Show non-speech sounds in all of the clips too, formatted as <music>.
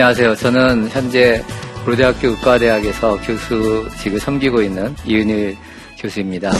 네, 안녕하세요. 저는 현재 고려대학교 의과대학에서 교수직을 섬기고 있는 이은일 교수입니다.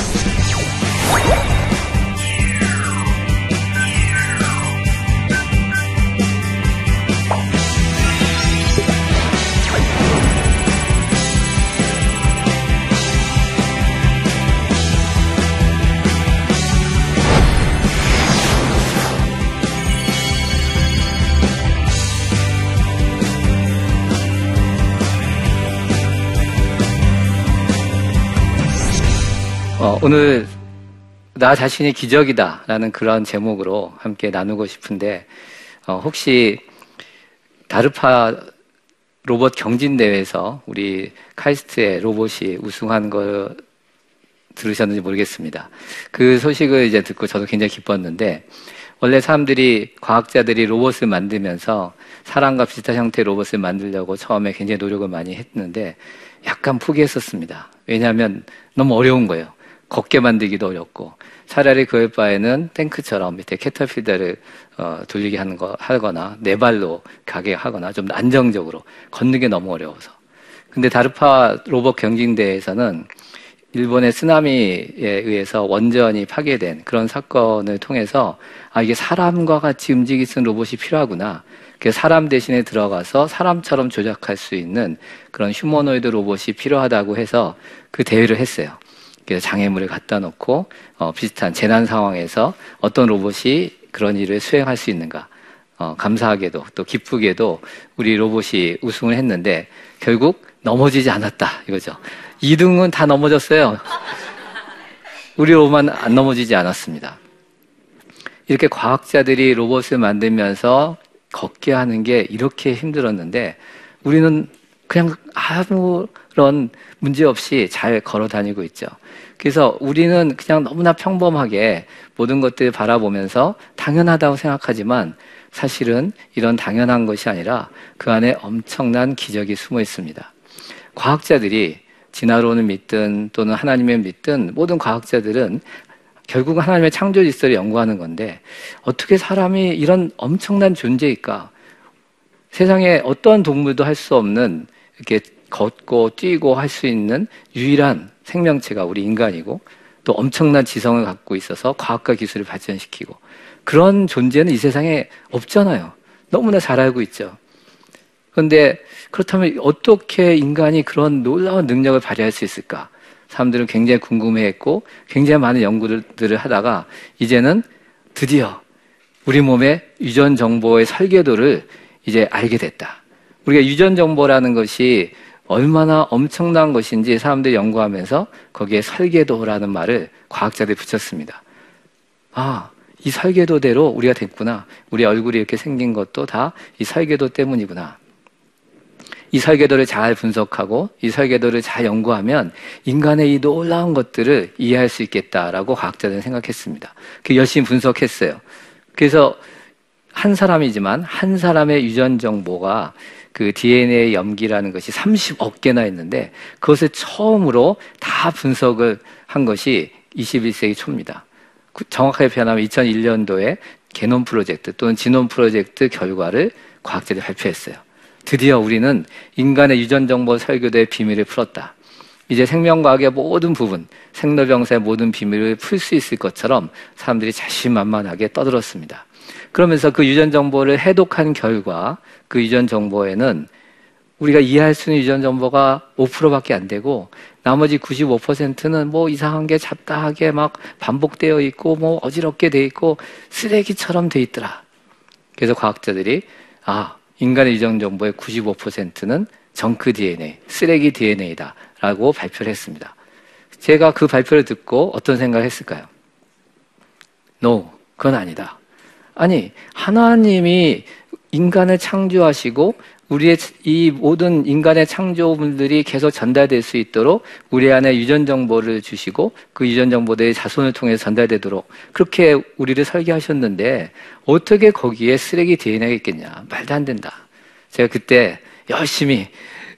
오늘 나 자신이 기적이다라는 그런 제목으로 함께 나누고 싶은데 어, 혹시 다르파 로봇 경진 대회에서 우리 카이스트의 로봇이 우승한 거 들으셨는지 모르겠습니다. 그 소식을 이제 듣고 저도 굉장히 기뻤는데 원래 사람들이 과학자들이 로봇을 만들면서 사람과 비슷한 형태의 로봇을 만들려고 처음에 굉장히 노력을 많이 했는데 약간 포기했었습니다. 왜냐하면 너무 어려운 거예요. 걷게 만들기도 어렵고 차라리 그럴 바에는 탱크처럼 밑에 캐터필더를 어, 돌리게 하는 거 하거나 네 발로 가게 하거나 좀 안정적으로 걷는 게 너무 어려워서 근데 다르파 로봇 경진대에서는 일본의 쓰나미에 의해서 원전이 파괴된 그런 사건을 통해서 아 이게 사람과 같이 움직일 수 있는 로봇이 필요하구나. 사람 대신에 들어가서 사람처럼 조작할 수 있는 그런 휴머노이드 로봇이 필요하다고 해서 그 대회를 했어요. 그래서 장애물을 갖다 놓고 어, 비슷한 재난 상황에서 어떤 로봇이 그런 일을 수행할 수 있는가. 어, 감사하게도 또 기쁘게도 우리 로봇이 우승을 했는데 결국 넘어지지 않았다 이거죠. 2등은 다 넘어졌어요. 우리 로봇만 안 넘어지지 않았습니다. 이렇게 과학자들이 로봇을 만들면서 걷게 하는 게 이렇게 힘들었는데 우리는 그냥 아무 런 문제 없이 잘 걸어 다니고 있죠. 그래서 우리는 그냥 너무나 평범하게 모든 것들을 바라보면서 당연하다고 생각하지만 사실은 이런 당연한 것이 아니라 그 안에 엄청난 기적이 숨어 있습니다. 과학자들이 진화론을 믿든 또는 하나님을 믿든 모든 과학자들은 결국은 하나님의 창조 질서를 연구하는 건데 어떻게 사람이 이런 엄청난 존재일까? 세상에 어떤 동물도 할 수 없는 이렇게 걷고 뛰고 할 수 있는 유일한 생명체가 우리 인간이고 또 엄청난 지성을 갖고 있어서 과학과 기술을 발전시키고 그런 존재는 이 세상에 없잖아요. 너무나 잘 알고 있죠. 그런데 그렇다면 어떻게 인간이 그런 놀라운 능력을 발휘할 수 있을까? 사람들은 굉장히 궁금해했고 굉장히 많은 연구들을 하다가 이제는 드디어 우리 몸의 유전 정보의 설계도를 이제 알게 됐다. 우리가 유전 정보라는 것이 얼마나 엄청난 것인지 사람들이 연구하면서 거기에 설계도라는 말을 과학자들이 붙였습니다. 아, 이 설계도대로 우리가 됐구나. 우리 얼굴이 이렇게 생긴 것도 다 이 설계도 때문이구나. 이 설계도를 잘 분석하고 이 설계도를 잘 연구하면 인간의 이 놀라운 것들을 이해할 수 있겠다라고 과학자들은 생각했습니다. 그 열심히 분석했어요. 그래서 한 사람이지만 한 사람의 유전 정보가 그 DNA 염기라는 것이 30억 개나 있는데 그것을 처음으로 다 분석을 한 것이 21세기 초입니다. 그 정확하게 표현하면 2001년도에 게놈 프로젝트 또는 지놈 프로젝트 결과를 과학자들이 발표했어요. 드디어 우리는 인간의 유전 정보 설계도의 비밀을 풀었다. 이제 생명과학의 모든 부분, 생로병사의 모든 비밀을 풀 수 있을 것처럼 사람들이 자신만만하게 떠들었습니다. 그러면서 그 유전 정보를 해독한 결과 그 유전 정보에는 우리가 이해할 수 있는 유전 정보가 5%밖에 안 되고 나머지 95%는 뭐 이상한 게 잡다하게 막 반복되어 있고 뭐 어지럽게 돼 있고 쓰레기처럼 돼 있더라. 그래서 과학자들이 아, 인간의 유전 정보의 95%는 정크 DNA, 쓰레기 DNA다라고 발표를 했습니다. 제가 그 발표를 듣고 어떤 생각을 했을까요? No, 그건 아니다. 아니, 하나님이 인간을 창조하시고 우리의 이 모든 인간의 창조물들이 계속 전달될 수 있도록 우리 안에 유전 정보를 주시고 그 유전 정보들이 자손을 통해서 전달되도록 그렇게 우리를 설계하셨는데 어떻게 거기에 쓰레기 DNA가 있겠냐? 말도 안 된다. 제가 그때 열심히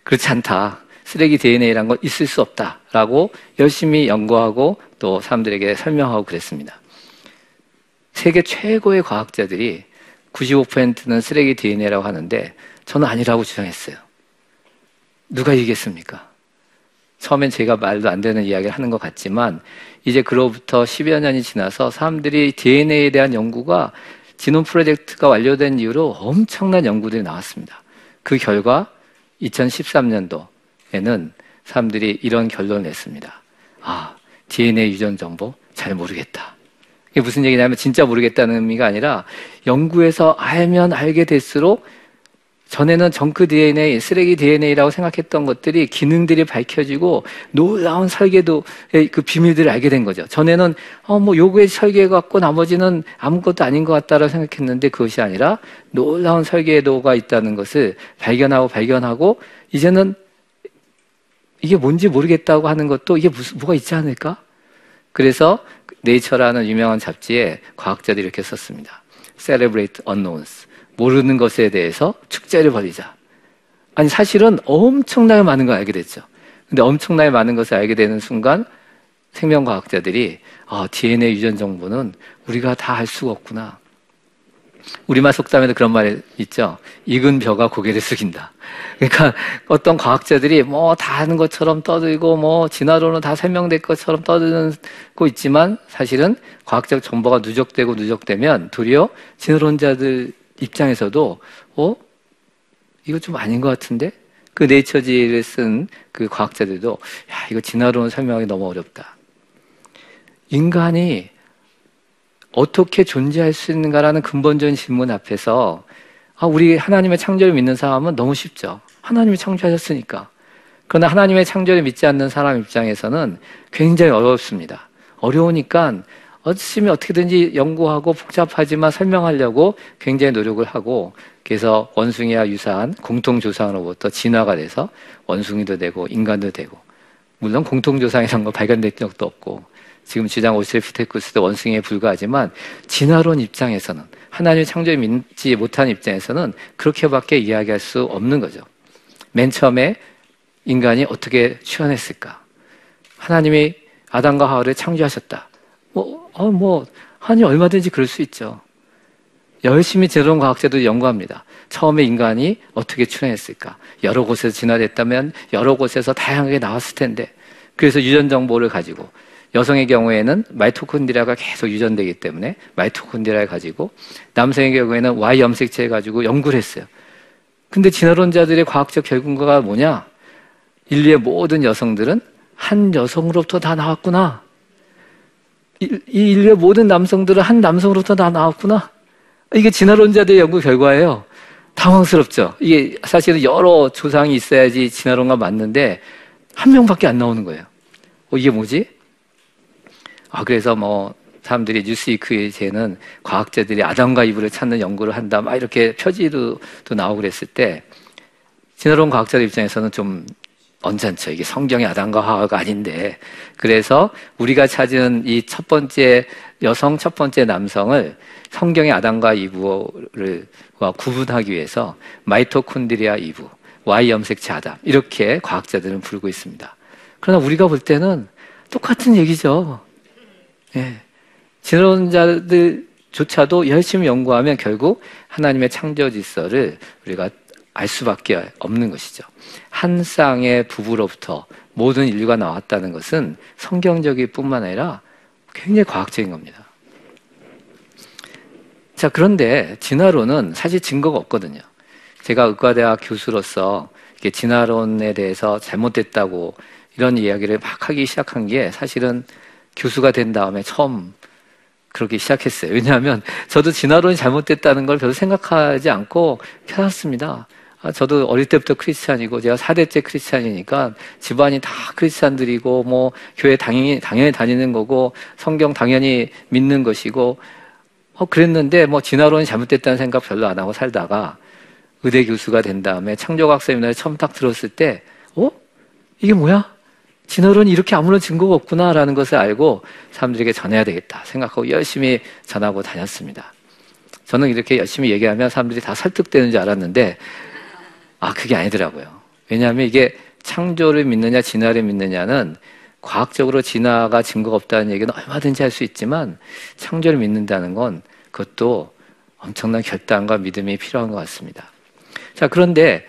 그렇지 않다. 쓰레기 DNA란 건 있을 수 없다라고 열심히 연구하고 또 사람들에게 설명하고 그랬습니다. 세계 최고의 과학자들이 95%는 쓰레기 DNA라고 하는데 저는 아니라고 주장했어요. 누가 이기겠습니까? 처음엔 제가 말도 안 되는 이야기를 하는 것 같지만 이제 그로부터 10여 년이 지나서 사람들이 DNA에 대한 연구가 지놈 프로젝트가 완료된 이후로 엄청난 연구들이 나왔습니다. 그 결과 2013년도에는 사람들이 이런 결론을 냈습니다. 아, DNA 유전 정보 잘 모르겠다. 이게 무슨 얘기냐면 진짜 모르겠다는 의미가 아니라 연구에서 알면 알게 될수록 전에는 정크 DNA, 쓰레기 DNA라고 생각했던 것들이 기능들이 밝혀지고 놀라운 설계도의 그 비밀들을 알게 된 거죠. 전에는 어, 뭐 요구의 설계 갖고 나머지는 아무것도 아닌 것 같다라고 생각했는데 그것이 아니라 놀라운 설계도가 있다는 것을 발견하고 발견하고 이제는 이게 뭔지 모르겠다고 하는 것도 이게 무슨 뭐가 있지 않을까? 그래서 네이처라는 유명한 잡지에 과학자들이 이렇게 썼습니다. Celebrate unknowns. 모르는 것에 대해서 축제를 벌이자. 아니, 사실은 엄청나게 많은 걸 알게 됐죠. 근데 엄청나게 많은 것을 알게 되는 순간 생명과학자들이 아, DNA 유전 정보는 우리가 다 알 수가 없구나. 우리말 속담에도 그런 말이 있죠. 익은 벼가 고개를 숙인다. 그러니까 어떤 과학자들이 뭐다 아는 것처럼 떠들고 뭐 진화론은 다 설명될 것처럼 떠들고 있지만 사실은 과학적 정보가 누적되고 누적되면 도리어 진화론자들 입장에서도 어 이거 좀 아닌 것 같은데 그 네이처지를 쓴 그 과학자들도 야 이거 진화론 설명하기 너무 어렵다. 인간이 어떻게 존재할 수 있는가라는 근본적인 질문 앞에서 아, 우리 하나님의 창조를 믿는 사람은 너무 쉽죠. 하나님이 창조하셨으니까. 그러나 하나님의 창조를 믿지 않는 사람 입장에서는 굉장히 어렵습니다. 어려우니까 열심히 어떻게든지 연구하고 복잡하지만 설명하려고 굉장히 노력을 하고 그래서 원숭이와 유사한 공통조상으로부터 진화가 돼서 원숭이도 되고 인간도 되고 물론 공통조상이라는 거 발견된 적도 없고 지금 주장 오실피테쿠스도 원숭이에 불과하지만 진화론 입장에서는 하나님의 창조를 믿지 못한 입장에서는 그렇게밖에 이야기할 수 없는 거죠. 맨 처음에 인간이 어떻게 출현했을까? 하나님이 아담과 하와를 창조하셨다. 뭐, 어, 뭐, 하나님 얼마든지 그럴 수 있죠. 열심히 진화론 과학자도 연구합니다. 처음에 인간이 어떻게 출현했을까? 여러 곳에서 진화됐다면 여러 곳에서 다양하게 나왔을 텐데. 그래서 유전 정보를 가지고 여성의 경우에는 mitochondria가 계속 유전되기 때문에 mitochondria를 가지고 남성의 경우에는 Y 염색체를 가지고 연구를 했어요. 근데 진화론자들의 과학적 결과가 뭐냐? 인류의 모든 여성들은 한 여성으로부터 다 나왔구나. 이 인류의 모든 남성들은 한 남성으로부터 다 나왔구나. 이게 진화론자들의 연구 결과예요. 당황스럽죠. 이게 사실은 여러 조상이 있어야지 진화론과 맞는데 한 명밖에 안 나오는 거예요. 어, 이게 뭐지? 아, 그래서 뭐 사람들이 뉴스위크에는 과학자들이 아담과 이브를 찾는 연구를 한다, 막 이렇게 표지도 나오고 그랬을 때, 진화론 과학자들 입장에서는 좀 언짢죠. 이게 성경의 아담과 하와가 아닌데. 그래서 우리가 찾은 이 첫 번째 여성, 첫 번째 남성을 성경의 아담과 이브를 구분하기 위해서 mitochondria 이브, Y 염색체 아담, 이렇게 과학자들은 부르고 있습니다. 그러나 우리가 볼 때는 똑같은 얘기죠. 예. 진론자들조차도 열심히 연구하면 결국 하나님의 창조 질서를 우리가 알 수밖에 없는 것이죠. 한 쌍의 부부로부터 모든 인류가 나왔다는 것은 성경적일 뿐만 아니라 굉장히 과학적인 겁니다. 자, 그런데 진화론은 사실 증거가 없거든요. 제가 의과대학 교수로서 진화론에 대해서 잘못됐다고 이런 이야기를 막 하기 시작한 게 사실은 교수가 된 다음에 처음 그렇게 시작했어요. 왜냐하면 저도 진화론이 잘못됐다는 걸 별로 생각하지 않고 살았습니다. 아, 저도 어릴 때부터 크리스찬이고 제가 4대째 크리스찬이니까 집안이 다 크리스찬들이고 뭐 교회 당연히 당연히 다니는 거고 성경 당연히 믿는 것이고 어 그랬는데 뭐 진화론이 잘못됐다는 생각 별로 안 하고 살다가 의대 교수가 된 다음에 창조과학 세미나를 처음 딱 들었을 때 어? 이게 뭐야? 진화론이 이렇게 아무런 증거가 없구나라는 것을 알고 사람들에게 전해야 되겠다 생각하고 열심히 전하고 다녔습니다. 저는 이렇게 열심히 얘기하면 사람들이 다 설득되는 줄 알았는데, 아, 그게 아니더라고요. 왜냐하면 이게 창조를 믿느냐, 진화를 믿느냐는 과학적으로 진화가 증거가 없다는 얘기는 얼마든지 할 수 있지만, 창조를 믿는다는 건 그것도 엄청난 결단과 믿음이 필요한 것 같습니다. 자, 그런데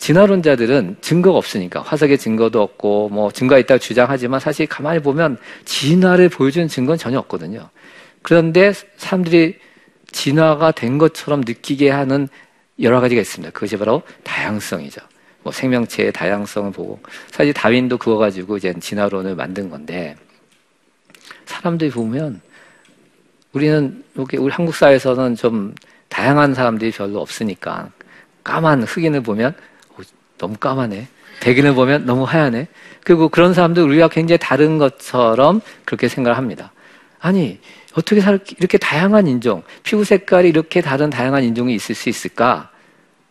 진화론자들은 증거가 없으니까 화석의 증거도 없고 뭐 증거가 있다고 주장하지만 사실 가만히 보면 진화를 보여주는 증거는 전혀 없거든요. 그런데 사람들이 진화가 된 것처럼 느끼게 하는 여러 가지가 있습니다. 그것이 바로 다양성이죠. 뭐 생명체의 다양성을 보고 사실 다윈도 그거 가지고 이제 진화론을 만든 건데 사람들이 보면 우리는 여기 우리 한국 사회에서는 좀 다양한 사람들이 별로 없으니까 까만 흑인을 보면 너무 까마네. 백인을 보면 너무 하얗네. 그리고 그런 사람들 우리가 굉장히 다른 것처럼 그렇게 생각을 합니다. 아니, 어떻게 이렇게 다양한 인종, 피부 색깔이 이렇게 다른 다양한 인종이 있을 수 있을까?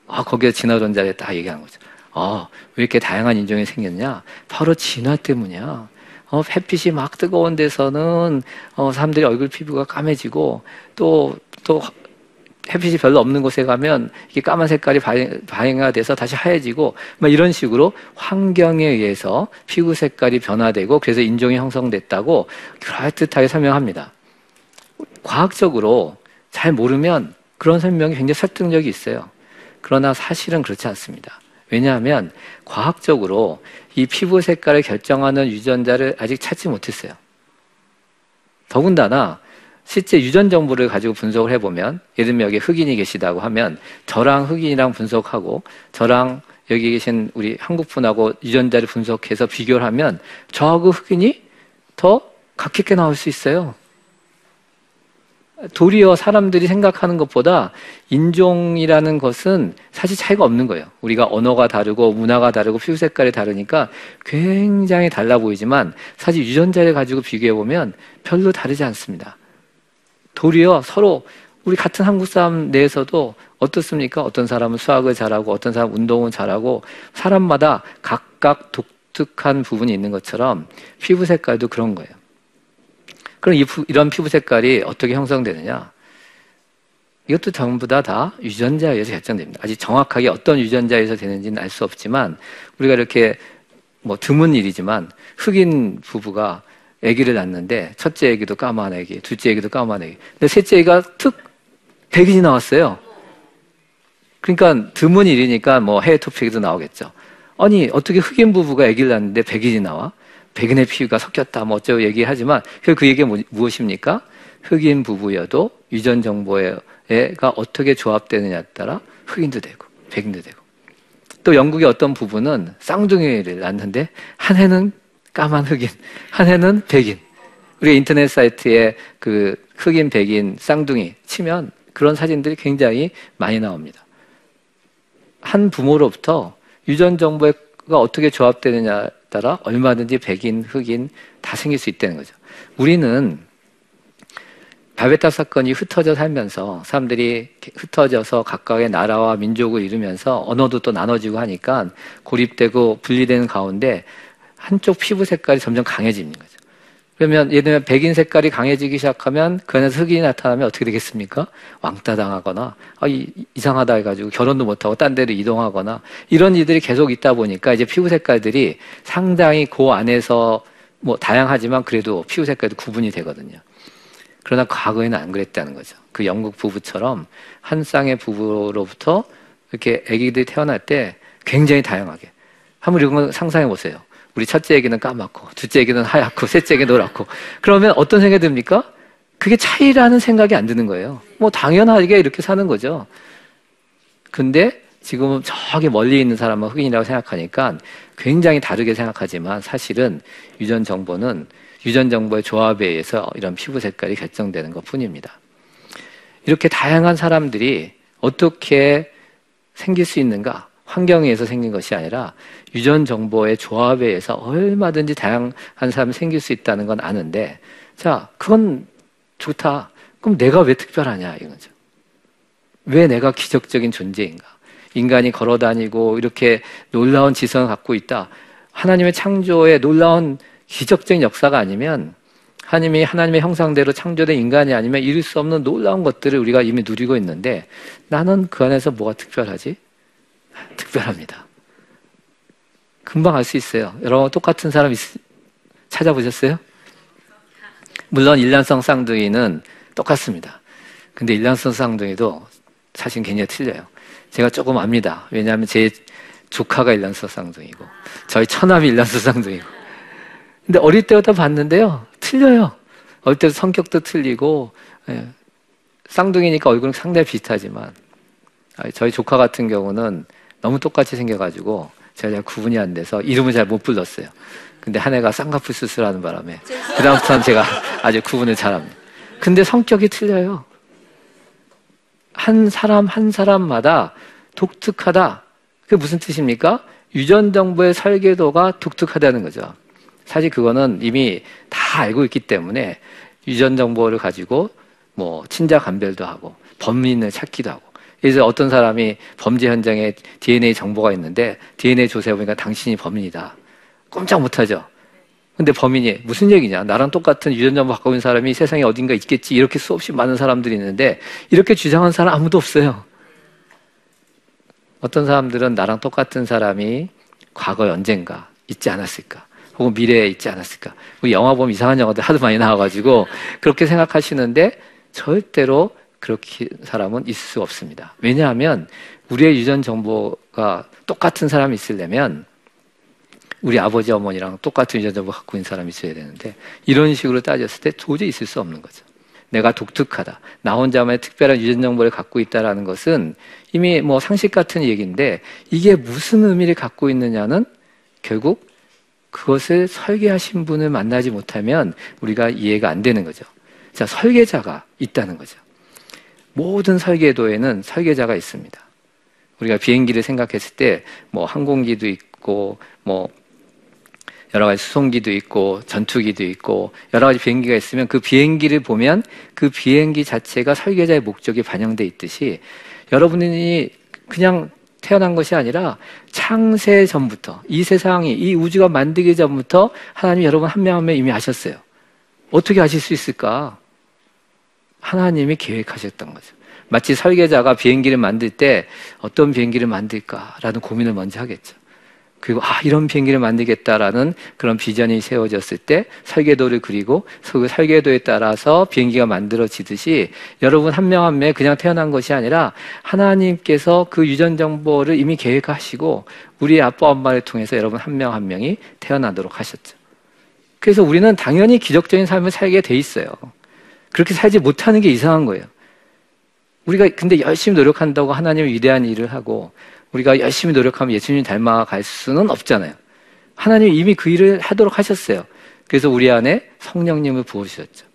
아, 거기에 진화론자에 딱 얘기하는 거죠. 아, 왜 이렇게 다양한 인종이 생겼냐? 바로 진화 때문이야. 어, 햇빛이 막 뜨거운 데서는 어, 사람들이 얼굴 피부가 까매지고 또, 또 햇빛이 별로 없는 곳에 가면 이게 까만 색깔이 발행화 돼서 다시 하얘지고 뭐 이런 식으로 환경에 의해서 피부 색깔이 변화되고 그래서 인종이 형성됐다고 그럴듯하게 설명합니다. 과학적으로 잘 모르면 그런 설명이 굉장히 설득력이 있어요. 그러나 사실은 그렇지 않습니다. 왜냐하면 과학적으로 이 피부 색깔을 결정하는 유전자를 아직 찾지 못했어요. 더군다나 실제 유전 정보를 가지고 분석을 해보면 예를 들면 여기 흑인이 계시다고 하면 저랑 흑인이랑 분석하고 저랑 여기 계신 우리 한국 분하고 유전자를 분석해서 비교를 하면 저하고 흑인이 더 각있게 나올 수 있어요. 도리어 사람들이 생각하는 것보다 인종이라는 것은 사실 차이가 없는 거예요. 우리가 언어가 다르고 문화가 다르고 피부 색깔이 다르니까 굉장히 달라 보이지만 사실 유전자를 가지고 비교해 보면 별로 다르지 않습니다. 도리어 서로 우리 같은 한국 사람 내에서도 어떻습니까? 어떤 사람은 수학을 잘하고 어떤 사람은 운동을 잘하고 사람마다 각각 독특한 부분이 있는 것처럼 피부 색깔도 그런 거예요. 그럼 이, 이런 피부 색깔이 어떻게 형성되느냐? 이것도 전부 다, 다 유전자에 의해서 결정됩니다. 아직 정확하게 어떤 유전자에 서 되는지는 알 수 없지만 우리가 이렇게 뭐 드문 일이지만 흑인 부부가 아기를 낳는데 첫째 아기도 까만 아기, 둘째 아기도 까만 아기. 근데 셋째 아기가 툭 백인이 나왔어요. 그러니까 드문 일이니까 뭐 해외 토픽에도 나오겠죠. 아니 어떻게 흑인 부부가 아기를 낳는데 백인이 나와? 백인의 피부가 섞였다 뭐 어쩌고 얘기하지만 그 얘기가 뭐, 무엇입니까? 흑인 부부여도 유전 정보가 어떻게 조합되느냐에 따라 흑인도 되고 백인도 되고 또 영국의 어떤 부부는 쌍둥이를 낳는데 한 해는 까만 흑인, 한 해는 백인. 우리 인터넷 사이트에 그 흑인, 백인, 쌍둥이 치면 그런 사진들이 굉장히 많이 나옵니다. 한 부모로부터 유전 정보가 어떻게 조합되느냐에 따라 얼마든지 백인, 흑인 다 생길 수 있다는 거죠. 우리는 바베타 사건이 흩어져 살면서 사람들이 흩어져서 각각의 나라와 민족을 이루면서 언어도 또 나눠지고 하니까 고립되고 분리되는 가운데 한쪽 피부 색깔이 점점 강해지는 거죠. 그러면 예를 들면 백인 색깔이 강해지기 시작하면 그 안에서 흑인이 나타나면 어떻게 되겠습니까? 왕따 당하거나 아, 이, 이상하다 해가지고 결혼도 못하고 딴 데로 이동하거나 이런 일들이 계속 있다 보니까 이제 피부 색깔들이 상당히 그 안에서 뭐 다양하지만 그래도 피부 색깔도 구분이 되거든요. 그러나 과거에는 안 그랬다는 거죠. 그 영국 부부처럼 한 쌍의 부부로부터 이렇게 아기들이 태어날 때 굉장히 다양하게 한번 이런 상상해 보세요. 우리 첫째 애기는 까맣고, 둘째 애기는 하얗고, 셋째 애기 노랗고. 그러면 어떤 생각이 듭니까? 그게 차이라는 생각이 안 드는 거예요. 뭐 당연하게 이렇게 사는 거죠. 근데 지금 저기 멀리 있는 사람은 흑인이라고 생각하니까 굉장히 다르게 생각하지만 사실은 유전 정보는 유전 정보의 조합에 의해서 이런 피부 색깔이 결정되는 것 뿐입니다. 이렇게 다양한 사람들이 어떻게 생길 수 있는가? 환경에 의해서 생긴 것이 아니라 유전 정보의 조합에 의해서 얼마든지 다양한 사람이 생길 수 있다는 건 아는데, 자, 그건 좋다. 그럼 내가 왜 특별하냐, 이거죠. 왜 내가 기적적인 존재인가? 인간이 걸어 다니고 이렇게 놀라운 지성을 갖고 있다. 하나님의 창조에 놀라운 기적적인 역사가 아니면 하나님이 하나님의 형상대로 창조된 인간이 아니면 이룰 수 없는 놀라운 것들을 우리가 이미 누리고 있는데 나는 그 안에서 뭐가 특별하지? 특별합니다. 금방 알 수 있어요. 여러분 똑같은 사람 있, 찾아보셨어요? 물론 일란성 쌍둥이는 똑같습니다. 근데 일란성 쌍둥이도 사실 굉장히 틀려요. 제가 조금 압니다. 왜냐하면 제 조카가 일란스 쌍둥이고 저희 처남이 일란스 쌍둥이고 근데 어릴 때부터 봤는데요 틀려요. 어릴 때도 성격도 틀리고 예. 쌍둥이니까 얼굴은 상당히 비슷하지만 아, 저희 조카 같은 경우는 너무 똑같이 생겨가지고 제가 잘 구분이 안 돼서 이름을 잘 못 불렀어요. 근데 한 해가 쌍꺼풀 수술하는 바람에 그다음부터는 제가 <laughs> 아주 구분을 잘합니다. 근데 성격이 틀려요. 한 사람 한 사람마다 독특하다. 그게 무슨 뜻입니까? 유전 정보의 설계도가 독특하다는 거죠. 사실 그거는 이미 다 알고 있기 때문에 유전 정보를 가지고 뭐 친자 감별도 하고 범인을 찾기도 하고 그래서 어떤 사람이 범죄 현장에 DNA 정보가 있는데 DNA 조사해 보니까 당신이 범인이다. 꼼짝 못하죠. 근데 범인이 무슨 얘기냐? 나랑 똑같은 유전 정보 갖고 있는 사람이 세상에 어딘가 있겠지. 이렇게 수없이 많은 사람들이 있는데 이렇게 주장한 사람 아무도 없어요. 어떤 사람들은 나랑 똑같은 사람이 과거에 언젠가 있지 않았을까? 혹은 미래에 있지 않았을까? 영화 보면 이상한 영화들 하도 많이 나와가지고 그렇게 생각하시는데 절대로 그렇게 사람은 있을 수 없습니다. 왜냐하면 우리의 유전 정보가 똑같은 사람이 있으려면 우리 아버지 어머니랑 똑같은 유전 정보 갖고 있는 사람이 있어야 되는데 이런 식으로 따졌을 때 도저히 있을 수 없는 거죠. 내가 독특하다. 나 혼자만의 특별한 유전 정보를 갖고 있다라는 것은 이미 뭐 상식 같은 얘기인데 이게 무슨 의미를 갖고 있느냐는 결국 그것을 설계하신 분을 만나지 못하면 우리가 이해가 안 되는 거죠. 자, 설계자가 있다는 거죠. 모든 설계도에는 설계자가 있습니다. 우리가 비행기를 생각했을 때 뭐 항공기도 있고 뭐 여러 가지 수송기도 있고 전투기도 있고 여러 가지 비행기가 있으면 그 비행기를 보면 그 비행기 자체가 설계자의 목적이 반영돼 있듯이 여러분이 그냥 태어난 것이 아니라 창세 전부터 이 세상이 이 우주가 만들기 전부터 하나님 여러분 한 명 한 명 이미 아셨어요. 어떻게 아실 수 있을까? 하나님이 계획하셨던 거죠. 마치 설계자가 비행기를 만들 때 어떤 비행기를 만들까라는 고민을 먼저 하겠죠. 그리고 아 이런 비행기를 만들겠다라는 그런 비전이 세워졌을 때 설계도를 그리고 그 설계도에 따라서 비행기가 만들어지듯이 여러분 한 명 한 명 그냥 태어난 것이 아니라 하나님께서 그 유전 정보를 이미 계획하시고 우리 아빠 엄마를 통해서 여러분 한명한 명이 태어나도록 하셨죠. 그래서 우리는 당연히 기적적인 삶을 살게 돼 있어요. 그렇게 살지 못하는 게 이상한 거예요. 우리가 근데 열심히 노력한다고 하나님의 위대한 일을 하고 우리가 열심히 노력하면 예수님 닮아갈 수는 없잖아요. 하나님이 이미 그 일을 하도록 하셨어요. 그래서 우리 안에 성령님을 부어주셨죠.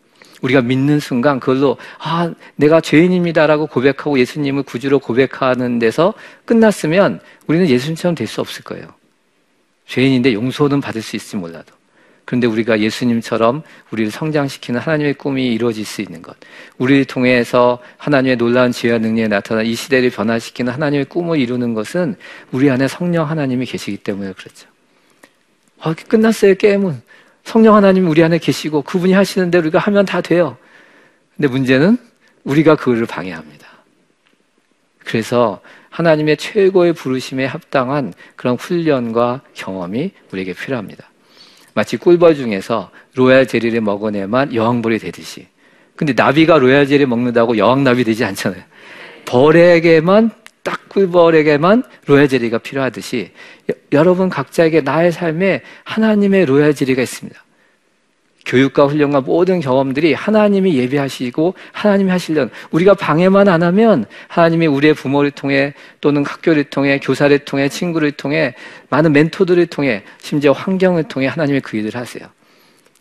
우리가 믿는 순간 그걸로 아 내가 죄인입니다라고 고백하고 예수님을 구주로 고백하는 데서 끝났으면 우리는 예수님처럼 될 수 없을 거예요. 죄인인데 용서는 받을 수 있을지 몰라도. 그런데 우리가 예수님처럼 우리를 성장시키는 하나님의 꿈이 이루어질 수 있는 것, 우리를 통해서 하나님의 놀라운 지혜와 능력에 나타나 이 시대를 변화시키는 하나님의 꿈을 이루는 것은 우리 안에 성령 하나님이 계시기 때문에 그렇죠. 아, 끝났어요, 게임은. 성령 하나님이 우리 안에 계시고 그분이 하시는 대로 우리가 하면 다 돼요. 근데 문제는 우리가 그거를 방해합니다. 그래서 하나님의 최고의 부르심에 합당한 그런 훈련과 경험이 우리에게 필요합니다. 마치 꿀벌 중에서 로얄 제리를 먹어야만 여왕벌이 되듯이. 근데 나비가 로얄 제리 먹는다고 여왕나비 되지 않잖아요. 벌에게만 딱 꿀벌에게만 로얄 제리가 필요하듯이 여, 여러분 각자에게 나의 삶에 하나님의 로얄 제리가 있습니다. 교육과 훈련과 모든 경험들이 하나님이 예배하시고 하나님이 하시려는 우리가 방해만 안 하면 하나님이 우리의 부모를 통해 또는 학교를 통해 교사를 통해 친구를 통해 많은 멘토들을 통해 심지어 환경을 통해 하나님의 그 일을 하세요.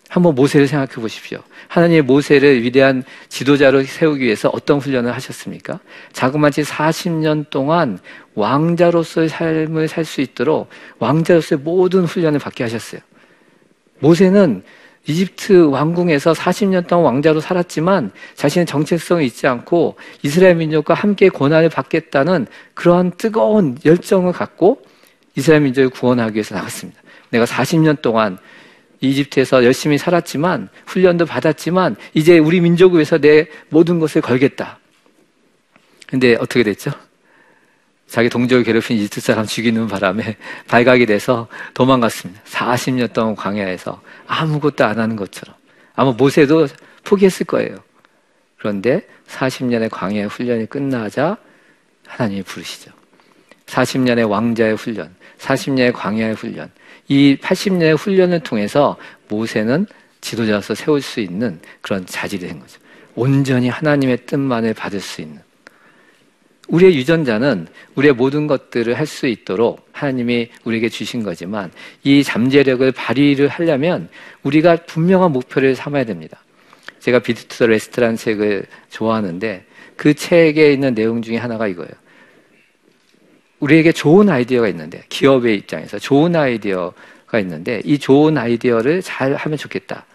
한번 모세를 생각해 보십시오. 하나님의 모세를 위대한 지도자로 세우기 위해서 어떤 훈련을 하셨습니까? 자그마치 40년 동안 왕자로서의 삶을 살 수 있도록 왕자로서의 모든 훈련을 받게 하셨어요. 모세는 이집트 왕궁에서 40년 동안 왕자로 살았지만 자신의 정체성을 잊지 않고 이스라엘 민족과 함께 고난을 받겠다는 그러한 뜨거운 열정을 갖고 이스라엘 민족을 구원하기 위해서 나갔습니다. 내가 40년 동안 이집트에서 열심히 살았지만 훈련도 받았지만 이제 우리 민족을 위해서 내 모든 것을 걸겠다. 근데 어떻게 됐죠? 자기 동족을 괴롭힌 이집트 사람 죽이는 바람에 <laughs> 발각이 돼서 도망갔습니다. 40년 동안 광야에서 아무것도 안 하는 것처럼. 아마 모세도 포기했을 거예요. 그런데 40년의 광야 훈련이 끝나자 하나님이 부르시죠. 40년의 왕자의 훈련, 40년의 광야의 훈련, 이 80년의 훈련을 통해서 모세는 지도자로서 세울 수 있는 그런 자질이 된 거죠. 온전히 하나님의 뜻만을 받을 수 있는. 우리의 유전자는 우리의 모든 것들을 할 수 있도록 하나님이 우리에게 주신 거지만 이 잠재력을 발휘를 하려면 우리가 분명한 목표를 삼아야 됩니다. 제가 Built to Last라는 책을 좋아하는데 그 책에 있는 내용 중에 하나가 이거예요. 우리에게 좋은 아이디어가 있는데 기업의 입장에서 좋은 아이디어가 있는데 이 좋은 아이디어를 잘 하면 좋겠다.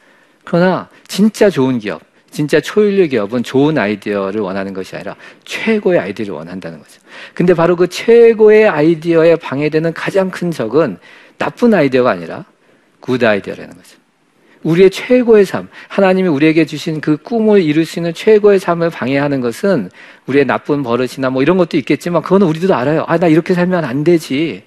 그러나 진짜 좋은 기업, 진짜 초일류 기업은 좋은 아이디어를 원하는 것이 아니라 최고의 아이디어를 원한다는 거죠. 근데 바로 그 최고의 아이디어에 방해되는 가장 큰 적은 나쁜 아이디어가 아니라 good idea라는 거죠. 우리의 최고의 삶, 하나님이 우리에게 주신 그 꿈을 이룰 수 있는 최고의 삶을 방해하는 것은 우리의 나쁜 버릇이나 뭐 이런 것도 있겠지만 그거는 우리도 알아요. 아, 나 이렇게 살면 안 되지.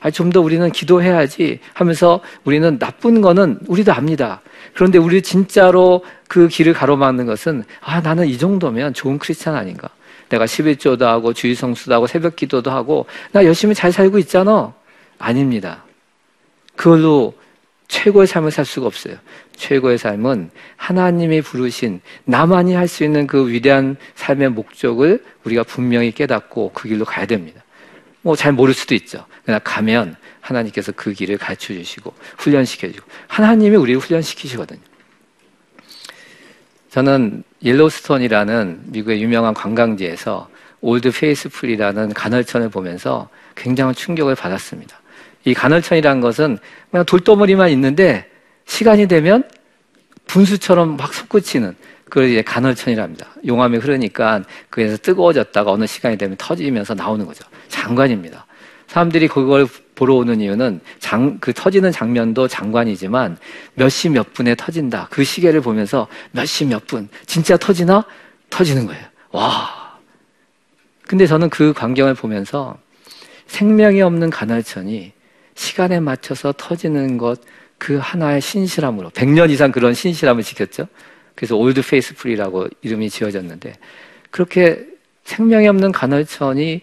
아, 좀 더 우리는 기도해야지 하면서 우리는 나쁜 거는 우리도 압니다. 그런데 우리 진짜로 그 길을 가로막는 것은 아, 나는 이 정도면 좋은 크리스찬 아닌가. 내가 11조도 하고 주의 성수도 하고 새벽 기도도 하고 나 열심히 잘 살고 있잖아. 아닙니다. 그걸로 최고의 삶을 살 수가 없어요. 최고의 삶은 하나님이 부르신 나만이 할 수 있는 그 위대한 삶의 목적을 우리가 분명히 깨닫고 그 길로 가야 됩니다. 뭐 잘 모를 수도 있죠. 그러나 가면 하나님께서 그 길을 가르쳐 주시고 훈련시켜 주고 하나님이 우리를 훈련시키시거든요. 저는 옐로스톤이라는 미국의 유명한 관광지에서 올드 페이스풀이라는 간헐천을 보면서 굉장한 충격을 받았습니다. 이 간헐천이라는 것은 그냥 돌덩어리만 있는데 시간이 되면 분수처럼 막 솟구치는 그걸 이제 간헐천이랍니다. 용암이 흐르니까 그에서 뜨거워졌다가 어느 시간이 되면 터지면서 나오는 거죠. 장관입니다. 사람들이 그걸 보러 오는 이유는 장, 그 터지는 장면도 장관이지만 몇 시 몇 분에 터진다. 그 시계를 보면서 몇 시 몇 분. 진짜 터지나? 터지는 거예요. 와. 근데 저는 그 광경을 보면서 생명이 없는 간헐천이 시간에 맞춰서 터지는 것 그 하나의 신실함으로 100년 이상 그런 신실함을 지켰죠. 그래서 올드 페이스풀이라고 이름이 지어졌는데 그렇게 생명이 없는 간헐천이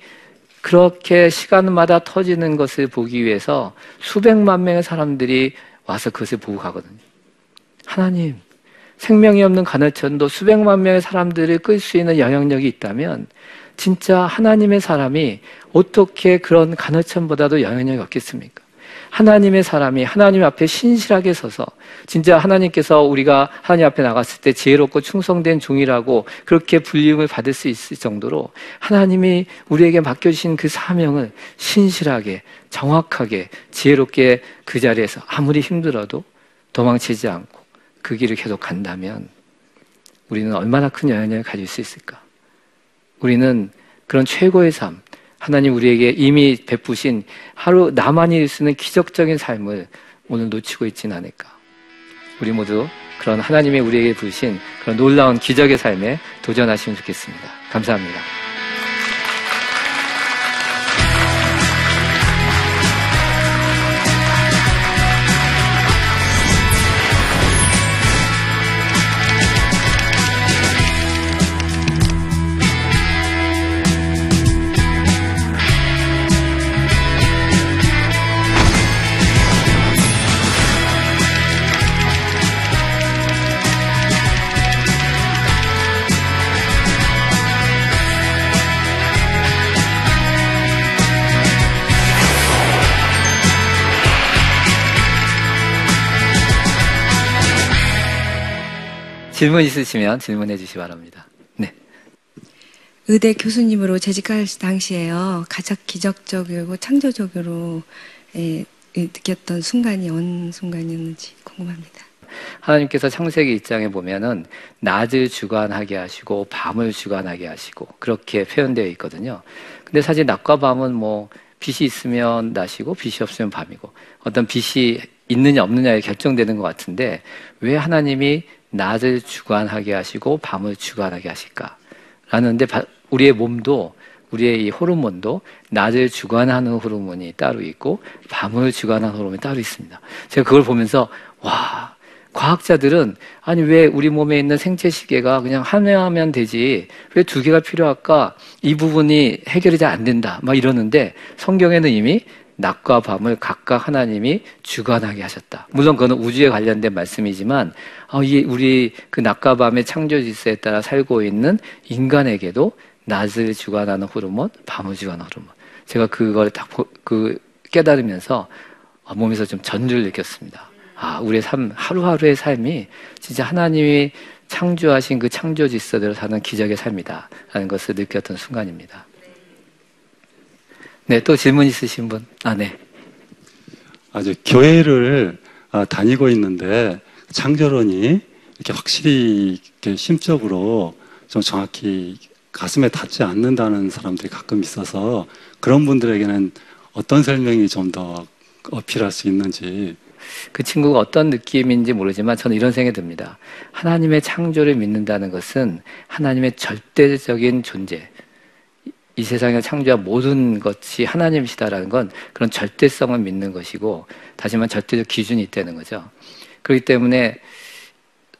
그렇게 시간마다 터지는 것을 보기 위해서 수백만 명의 사람들이 와서 그것을 보고 가거든요. 하나님, 생명이 없는 간헐천도 수백만 명의 사람들을 끌 수 있는 영향력이 있다면 진짜 하나님의 사람이 어떻게 그런 간헐천보다도 영향력이 없겠습니까? 하나님의 사람이 하나님 앞에 신실하게 서서 진짜 하나님께서 우리가 하나님 앞에 나갔을 때 지혜롭고 충성된 종이라고 그렇게 불림을 받을 수 있을 정도로 하나님이 우리에게 맡겨주신 그 사명을 신실하게 정확하게 지혜롭게 그 자리에서 아무리 힘들어도 도망치지 않고 그 길을 계속 간다면 우리는 얼마나 큰 영향력을 가질 수 있을까? 우리는 그런 최고의 삶, 하나님 우리에게 이미 베푸신 하루 나만이 쓰는 기적적인 삶을 오늘 놓치고 있지는 않을까. 우리 모두 그런 하나님의 우리에게 부르신 그런 놀라운 기적의 삶에 도전하시면 좋겠습니다. 감사합니다. 질문 있으시면 질문해 주시기 바랍니다. 네. 의대 교수님으로 재직할 당시에요. 가장 기적적이고 창조적으로 예, 느꼈던 순간이 어느 순간이었는지 궁금합니다. 하나님께서 창세기 1장에 보면은 낮을 주관하게 하시고 밤을 주관하게 하시고 그렇게 표현되어 있거든요. 근데 사실 낮과 밤은 뭐 빛이 있으면 낮이고 빛이 없으면 밤이고 어떤 빛이 있느냐 없느냐에 결정되는 것 같은데 왜 하나님이 낮을 주관하게 하시고 밤을 주관하게 하실까? 라는데 우리의 몸도 우리의 이 호르몬도 낮을 주관하는 호르몬이 따로 있고 밤을 주관하는 호르몬이 따로 있습니다. 제가 그걸 보면서 와 과학자들은 아니 왜 우리 몸에 있는 생체 시계가 그냥 하나하면 되지 왜 두 개가 필요할까? 이 부분이 해결이 잘 안 된다. 막 이러는데 성경에는 이미 낮과 밤을 각각 하나님이 주관하게 하셨다. 물론 그거는 우주에 관련된 말씀이지만 어, 이 우리 그 낮과 밤의 창조 질서에 따라 살고 있는 인간에게도 낮을 주관하는 호르몬, 밤을 주관하는 호르몬. 제가 그걸 딱 그 깨달으면서 어, 몸에서 좀 전율을 느꼈습니다. 아, 우리의 삶, 하루하루의 삶이 진짜 하나님이 창조하신 그 창조 질서대로 사는 기적의 삶이다. 라는 것을 느꼈던 순간입니다. 네, 또 질문 있으신 분? 아, 네. 아주 교회를 아, 다니고 있는데 창조론이 이렇게 확실히 이렇게 심적으로 좀 정확히 가슴에 닿지 않는다는 사람들이 가끔 있어서 그런 분들에게는 어떤 설명이 좀 더 어필할 수 있는지 그 친구가 어떤 느낌인지 모르지만 저는 이런 생각이 듭니다. 하나님의 창조를 믿는다는 것은 하나님의 절대적인 존재, 이 세상에 창조한 모든 것이 하나님이시다라는 건 그런 절대성을 믿는 것이고 다시 말해 절대적 기준이 있다는 거죠. 그렇기 때문에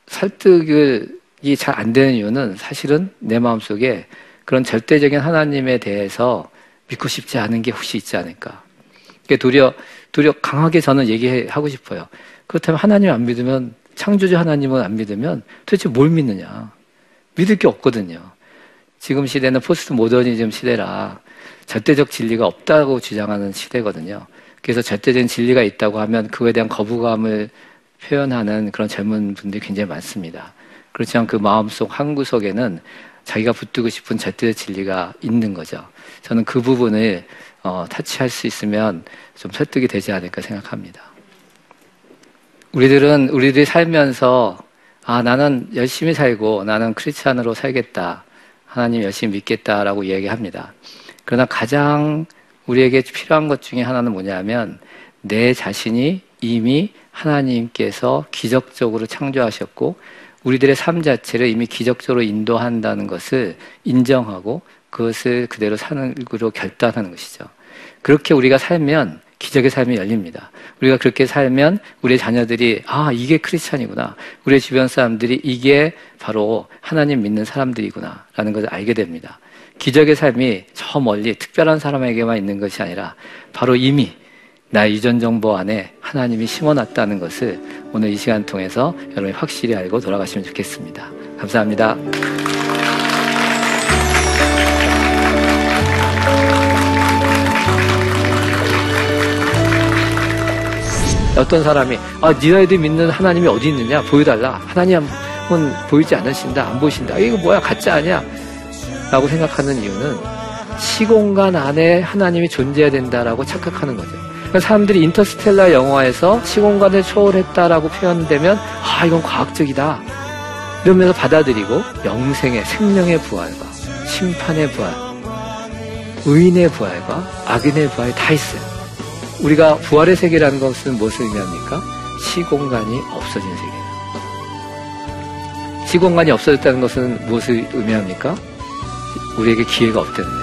설득이 잘 안 되는 이유는 사실은 내 마음속에 그런 절대적인 하나님에 대해서 믿고 싶지 않은 게 혹시 있지 않을까. 도리어 도리어 강하게 저는 얘기하고 싶어요. 그렇다면 하나님 안 믿으면 창조주 하나님은 안 믿으면 도대체 뭘 믿느냐? 믿을 게 없거든요. 지금 시대는 포스트 모더니즘 시대라 절대적 진리가 없다고 주장하는 시대거든요. 그래서 절대적인 진리가 있다고 하면 그거에 대한 거부감을 표현하는 그런 젊은 분들이 굉장히 많습니다. 그렇지만 그 마음속 한 구석에는 자기가 붙들고 싶은 절대적 진리가 있는 거죠. 저는 그 부분을 어, 타치할 수 있으면 좀 설득이 되지 않을까 생각합니다. 우리들은 우리들이 살면서 아 나는 열심히 살고 나는 크리스찬으로 살겠다. 하나님 열심히 믿겠다라고 이야기합니다. 그러나 가장 우리에게 필요한 것 중에 하나는 뭐냐면 내 자신이 이미 하나님께서 기적적으로 창조하셨고 우리들의 삶 자체를 이미 기적적으로 인도한다는 것을 인정하고 그것을 그대로 사는 으로 결단하는 것이죠. 그렇게 우리가 살면 기적의 삶이 열립니다. 우리가 그렇게 살면 우리 자녀들이 아 이게 크리스찬이구나. 우리 주변 사람들이 이게 바로 하나님 믿는 사람들이구나라는 것을 알게 됩니다. 기적의 삶이 저 멀리 특별한 사람에게만 있는 것이 아니라 바로 이미 나의 유전 정보 안에 하나님이 심어놨다는 것을 오늘 이 시간 통해서 여러분이 확실히 알고 돌아가시면 좋겠습니다. 감사합니다. 어떤 사람이 아 니네들 믿는 하나님이 어디 있느냐? 보여달라. 하나님은 보이지 않으신다. 안 보이신다. 이거 뭐야? 가짜 아니야? 라고 생각하는 이유는 시공간 안에 하나님이 존재해야 된다라고 착각하는 거죠. 그러니까 사람들이 인터스텔라 영화에서 시공간을 초월했다라고 표현되면 아 이건 과학적이다. 이러면서 받아들이고 영생의 생명의 부활과 심판의 부활 의인의 부활과 악인의 부활이 다 있어요 우리가 부활의 세계라는 것은 무엇을 의미합니까? 시공간이 없어진 세계예요. 시공간이 없어졌다는 것은 무엇을 의미합니까? 우리에게 기회가 없다는 거예요,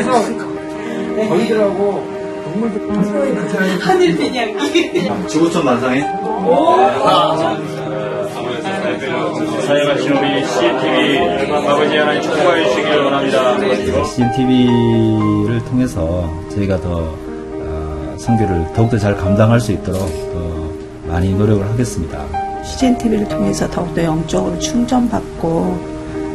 하나님께서 저희들하고 동물들 하늘 배냥이. 지구촌 만상에 사랑하신 우리 CNTV 아버지 하나님 축복해 주시길 원합니다. CNTV를 통해서 저희가 더 어, 선교를 더욱더 잘 감당할 수 있도록 더 많이 노력을 하겠습니다. CGN TV를 통해서 더욱더 영적으로 충전받고